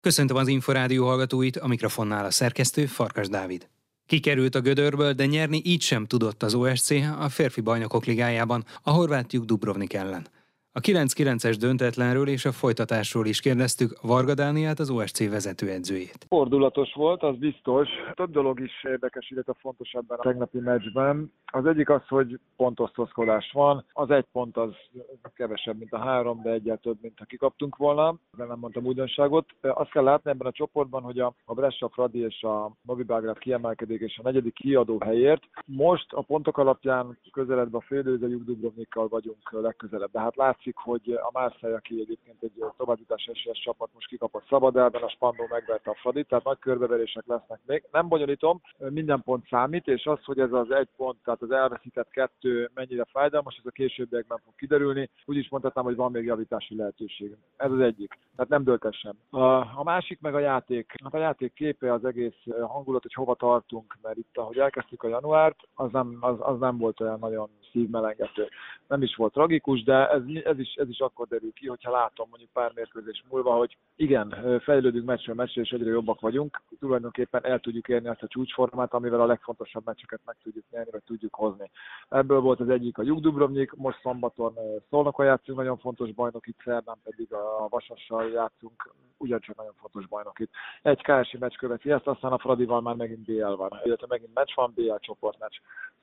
Köszöntöm az Inforádió hallgatóit, a mikrofonnál a szerkesztő Farkas Dávid. Kikerült a gödörből, de nyerni így sem tudott az OSC a férfi bajnokok ligájában, a horvátjuk Dubrovnik ellen. A 9-9-es döntetlenről és a folytatásról is kérdeztük Varga Dániát, az OSC vezetőedzőjét. Fordulatos volt, az biztos. Több dolog is érdekes, illetve fontos ebben a tegnapi meccsben. Az egyik az, hogy pontosztozkodás van. Az egy pont az kevesebb, mint a három, de egyel több, mint ha kikaptunk volna. Nem mondtam újdonságot. Azt kell látni ebben a csoportban, hogy a, a Brescia, Fradi és a Novi Belgrád kiemelkedik, és a negyedik kiadó helyért. Most a pontok alapján közeledve a félőze Dubrovnikkal vagyunk legközelebb. De hát látszik, hogy a Marseille, aki egyébként egy továbbítás esélyes csapat, most kikapott Szabadában, a Spandó megverte a Fradit, tehát nagy körbeverések lesznek még. Nem bonyolítom, minden pont számít, és az, hogy ez az egy pont, tehát az elveszített kettő mennyire fájdalmas, ez a későbbiekben fog kiderülni. Úgy is mondhatnám, hogy van még javítási lehetőség. Ez az egyik. Tehát nem dölt sem. A másik meg a játék. Hát a játék képe az egész hangulat, hogy hova tartunk, mert itt, ahogy elkezdtük a januárt, az nem, az, az nem volt olyan nagyon szívmelengető. Nem is volt tragikus, de ez, ez, is, ez is akkor derül ki, hogyha látom mondjuk pár mérkőzés múlva, hogy igen, fejlődünk meccsről meccsről, és egyre jobbak vagyunk, tulajdonképpen el tudjuk érni azt a csúcsformát, amivel a legfontosabb meccseket meg tudjuk nyerni, vagy tudjuk hozni. Ebből volt az egyik a Jugdubrovnik, most szombaton Szolnokon játszunk, nagyon fontos bajnok itt, szerdán pedig a Vasassal játszunk, ugyancsak nagyon fontos bajnok itt. Egy KSI meccs követi ezt, aztán a Fradival már megint BL van, illetve megint meccs van, BL csoportmeccs.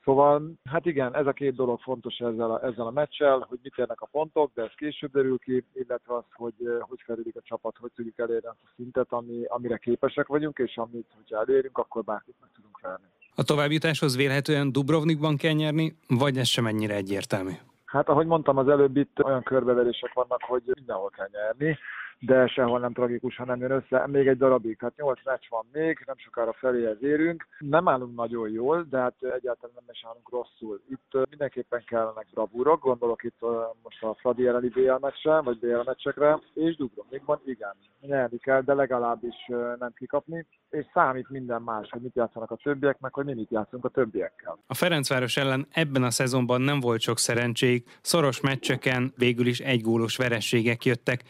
Szóval, hát igen, ez a két dolog fontos ezzel a, ezzel a meccsel, hogy mit érnek a pontok, de ez később derül ki, illetve az, hogy hogy fejlődik a csapat, hogy tudjuk elérni azt a szintet, ami, amire képesek vagyunk, és amit, hogyha elérünk, akkor bárkit meg tudunk verni. A továbbjutáshoz vélhetően Dubrovnikban kell nyerni, vagy ez sem ennyire egyértelmű? Hát ahogy mondtam az előbb, itt olyan körbeverések vannak, hogy mindenhol kell nyerni de sehol nem tragikus, ha nem jön össze. Még egy darabig, hát nyolc meccs van még, nem sokára feléhez érünk. Nem állunk nagyon jól, de hát egyáltalán nem is állunk rosszul. Itt mindenképpen kellenek bravúrok, gondolok itt most a Fradi elleni BL meccsre, vagy BL meccsekre, és Dubrovnikban igen, nyerni kell, de legalábbis nem kikapni, és számít minden más, hogy mit játszanak a többiek, meg hogy mi mit játszunk a többiekkel. A Ferencváros ellen ebben a szezonban nem volt sok szerencséig, szoros meccseken végül is egy gólos verességek jöttek.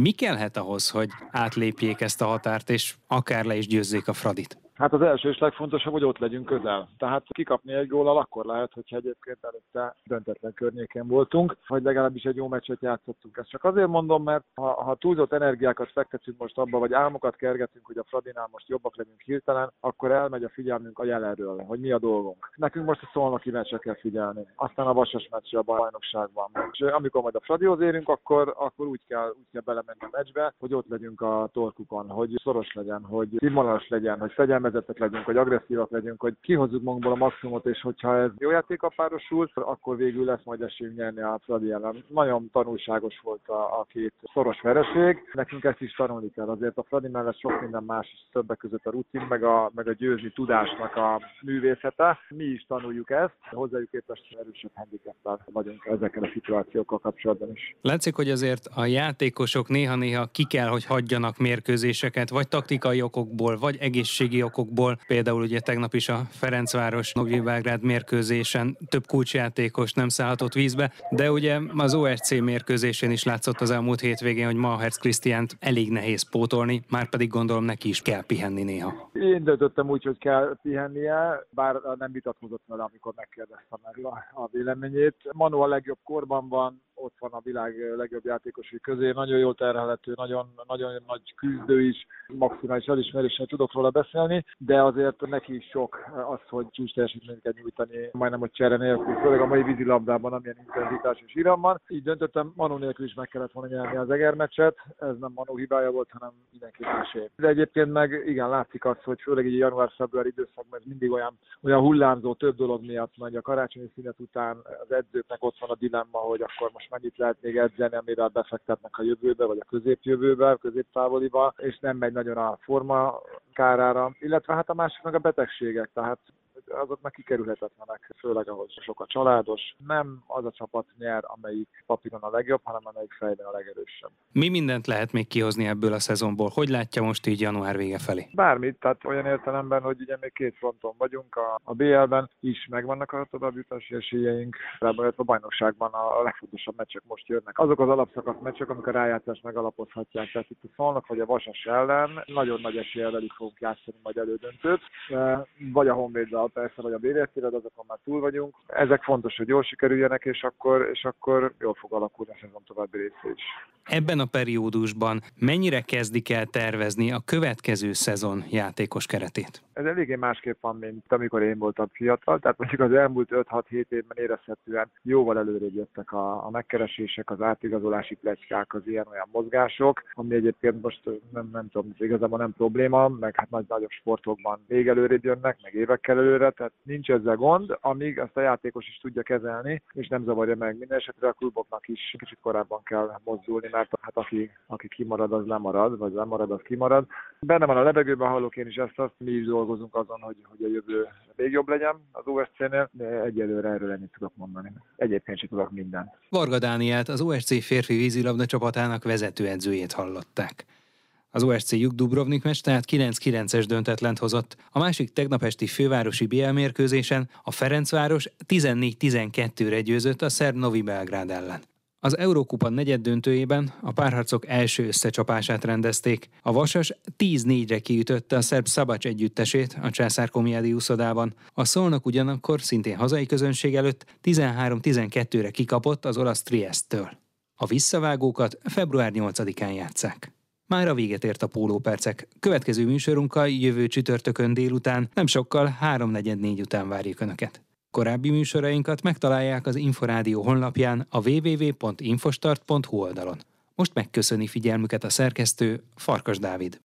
Mi kellhet ahhoz, hogy átlépjék ezt a határt, és akár le is győzzék a Fradit? Hát az első és legfontosabb, hogy ott legyünk közel. Tehát kikapni egy góllal akkor lehet, hogyha egyébként előtte döntetlen környéken voltunk, vagy legalábbis egy jó meccset játszottunk. Ezt csak azért mondom, mert ha, ha túlzott energiákat fektetünk most abba, vagy álmokat kergetünk, hogy a Fradinál most jobbak legyünk hirtelen, akkor elmegy a figyelmünk a jelenről, hogy mi a dolgunk. Nekünk most a szolnoki meccset kell figyelni, aztán a vasas meccsre a bajnokságban. És amikor majd a Fradihoz érünk, akkor, akkor úgy, kell, úgy kell belemenni a meccsbe, hogy ott legyünk a torkukon, hogy szoros legyen, hogy színvonalas legyen, hogy fegyelme fegyelmezettek legyünk, hogy agresszívak legyünk, hogy kihozzuk magunkból a maximumot, és hogyha ez jó játéka párosul, akkor végül lesz majd esélyünk nyerni a Fradi ellen. Nagyon tanulságos volt a, a két szoros vereség. Nekünk ezt is tanulni kell. Azért a Fradi mellett sok minden más is többek között a rutin, meg a, meg a győzni tudásnak a művészete. Mi is tanuljuk ezt, hozzájuk képest erősebb handicappel vagyunk ezekkel a szituációkkal kapcsolatban is. Látszik, hogy azért a játékosok néha-néha ki kell, hogy hagyjanak mérkőzéseket, vagy taktikai okokból, vagy egészségi okokból okokból. Például ugye tegnap is a Ferencváros Novi Belgrád mérkőzésen több kulcsjátékos nem szállhatott vízbe, de ugye az OSC mérkőzésén is látszott az elmúlt hétvégén, hogy Mahertz Krisztiánt elég nehéz pótolni, már pedig gondolom neki is kell pihenni néha. Én döntöttem úgy, hogy kell pihennie, bár nem vitatkozott vele, amikor megkérdeztem meg a véleményét. Manu a legjobb korban van, ott van a világ legjobb játékosai közé, nagyon jól terhelhető, nagyon, nagyon nagy küzdő is, maximális elismeréssel tudok róla beszélni, de azért neki is sok az, hogy csúcs teljesítményt kell nyújtani, majdnem, hogy csere nélkül, főleg a mai vízilabdában, amilyen intenzitás és iram van. Így döntöttem, Manu nélkül is meg kellett volna nyerni az Eger meccset, ez nem Manu hibája volt, hanem mindenki másé. De egyébként meg igen, látszik az, hogy főleg egy január-február időszakban ez mindig olyan, olyan hullámzó több dolog miatt megy a karácsonyi szünet után az edzőknek ott van a dilemma, hogy akkor most most mennyit lehet még edzeni, amire befektetnek a jövőbe, vagy a középjövőbe, középtávoliba, és nem megy nagyon a forma kárára. Illetve hát a másik meg a betegségek, tehát azoknak kikerülhetetlenek, főleg ahol sok a családos. Nem az a csapat nyer, amelyik papíron a legjobb, hanem amelyik fejben a legerősebb. Mi mindent lehet még kihozni ebből a szezonból? Hogy látja most így január vége felé? Bármit, tehát olyan értelemben, hogy ugye még két fronton vagyunk, a, a BL-ben is megvannak a továbbjutási esélyeink, de a bajnokságban a, legfontosabb meccsek most jönnek. Azok az alapszakasz meccsek, amik a rájátszást megalapozhatják, tehát itt a Szolnok vagy a Vasas ellen nagyon nagy eséllyel velük fogunk játszani majd elődöntőt, vagy a Honvéddal persze, vagy a BVT-vel, azokon már túl vagyunk. Ezek fontos, hogy jól sikerüljenek, és akkor, és akkor jól fog alakulni a szezon további része is. Ebben a periódusban mennyire kezdik el tervezni a következő szezon játékos keretét? Ez eléggé másképp van, mint amikor én voltam fiatal, tehát mondjuk az elmúlt 5-6-7 évben érezhetően jóval előrébb jöttek a, a megkeresések, az átigazolási plegykák, az ilyen-olyan mozgások, ami egyébként most nem, nem tudom, igazából nem probléma, meg hát nagy nagyobb sportokban még előrébb jönnek, meg évekkel előre, tehát nincs ezzel gond, amíg ezt a játékos is tudja kezelni, és nem zavarja meg. Minden esetre a kluboknak is kicsit korábban kell mozdulni, mert hát aki, aki kimarad, az lemarad, vagy lemarad, az kimarad. Benne van a levegőben, hallok én is ezt, azt mi is azon, hogy, hogy a jövő még jobb legyen az OSC-nél, de egyelőre erről ennyit tudok mondani. Egyébként sem tudok mindent. Varga Dánielt, az OSC férfi vízilabda csapatának vezetőedzőjét hallották. Az OSC Juk Dubrovnik meccs tehát 9-9-es döntetlent hozott. A másik tegnap esti fővárosi BL mérkőzésen a Ferencváros 14-12-re győzött a szerb Novi Belgrád ellen. Az Eurókupa negyed döntőjében a párharcok első összecsapását rendezték. A Vasas 10-4-re kiütötte a szerb Szabacs együttesét a Császár Komiádi úszodában. A Szolnok ugyanakkor szintén hazai közönség előtt 13-12-re kikapott az olasz Trieste-től. A visszavágókat február 8-án játszák. Már a véget ért a pólópercek. Következő műsorunkkal jövő csütörtökön délután, nem sokkal 3.44 után várjuk Önöket. Korábbi műsorainkat megtalálják az Inforádió honlapján a www.infostart.hu oldalon. Most megköszöni figyelmüket a szerkesztő Farkas Dávid.